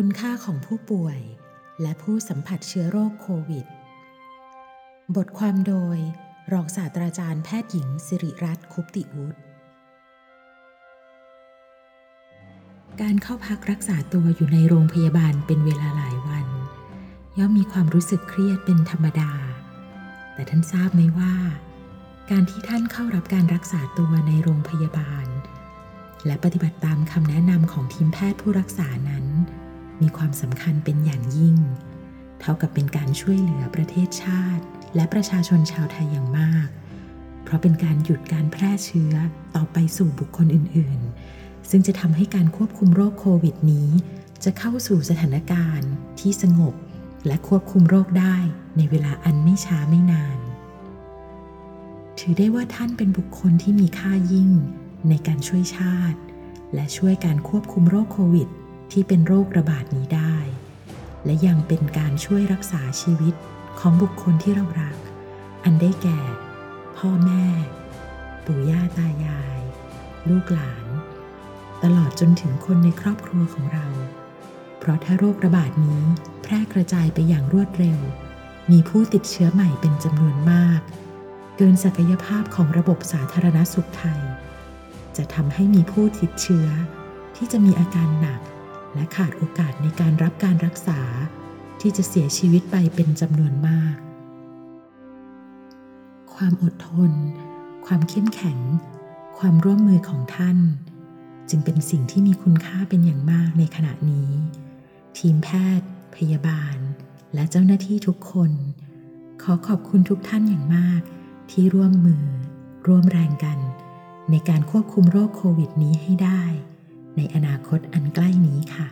คุณค่าของผู้ป่วย และผู้สัมผัสเชื้อโรคโควิด บทความโดย รองศาสตราจารย์แพทย์หญิงสิริรัตน์คุปติวุฒิการเข้าพักรักษาตัวอยู่ในโรงพยาบาลเป็นเวลาหลายวัน ย่อมมีความรู้สึกเครียดเป็นธรรมดา แต่ท่านทราบไหมว่า การที่ท่านเข้ารับการรักษาตัวในโรงพยาบาล และปฏิบัติตามคำแนะนำของทีมแพทย์ผู้รักษานั้น มีความสำคัญเป็นอย่างยิ่ง เท่ากับเป็นการช่วยเหลือประเทศชาติ และประชาชนชาวไทยอย่างมาก เพราะเป็นการหยุดการแพร่เชื้อต่อไปสู่บุคคลอื่นๆ ซึ่งจะทำให้การควบคุมโรคโควิดนี้ จะเข้าสู่สถานการณ์ที่สงบ และควบคุมโรคได้ในเวลาอันไม่ช้าไม่นาน ถือได้ว่าท่านเป็นบุคคลที่มีค่ายิ่งในการช่วยชาติ และช่วยการควบคุมโรคโควิด ที่เป็นโรคระบาดนี้ได้ และยังเป็นการช่วยรักษาชีวิตของบุคคลที่เรารัก อันได้แก่ พ่อแม่ ปู่ย่าตายาย ลูกหลาน ตลอดจนถึงคนในครอบครัวของเรา เพราะถ้าโรคระบาดนี้แพร่กระจายไปอย่างรวดเร็ว มีผู้ติดเชื้อใหม่เป็นจำนวนมาก เกินศักยภาพของระบบสาธารณสุขไทย จะทำให้มีผู้ติดเชื้อที่จะมีอาการหนัก และขาดโอกาสในการรับการรักษาที่จะเสียชีวิตไปเป็นจำนวนมาก ความอดทน ความเข้มแข็ง ความร่วมมือของท่าน จึงเป็นสิ่งที่มีคุณค่าเป็นอย่างมากในขณะนี้ ทีมแพทย์ พยาบาล และเจ้าหน้าที่ทุกคน ขอขอบคุณทุกท่านอย่างมาก ที่ร่วมมือ ร่วมแรงกัน ในการควบคุมโรคโควิดนี้ให้ได้ ในอนาคตอันใกล้นี้ค่ะ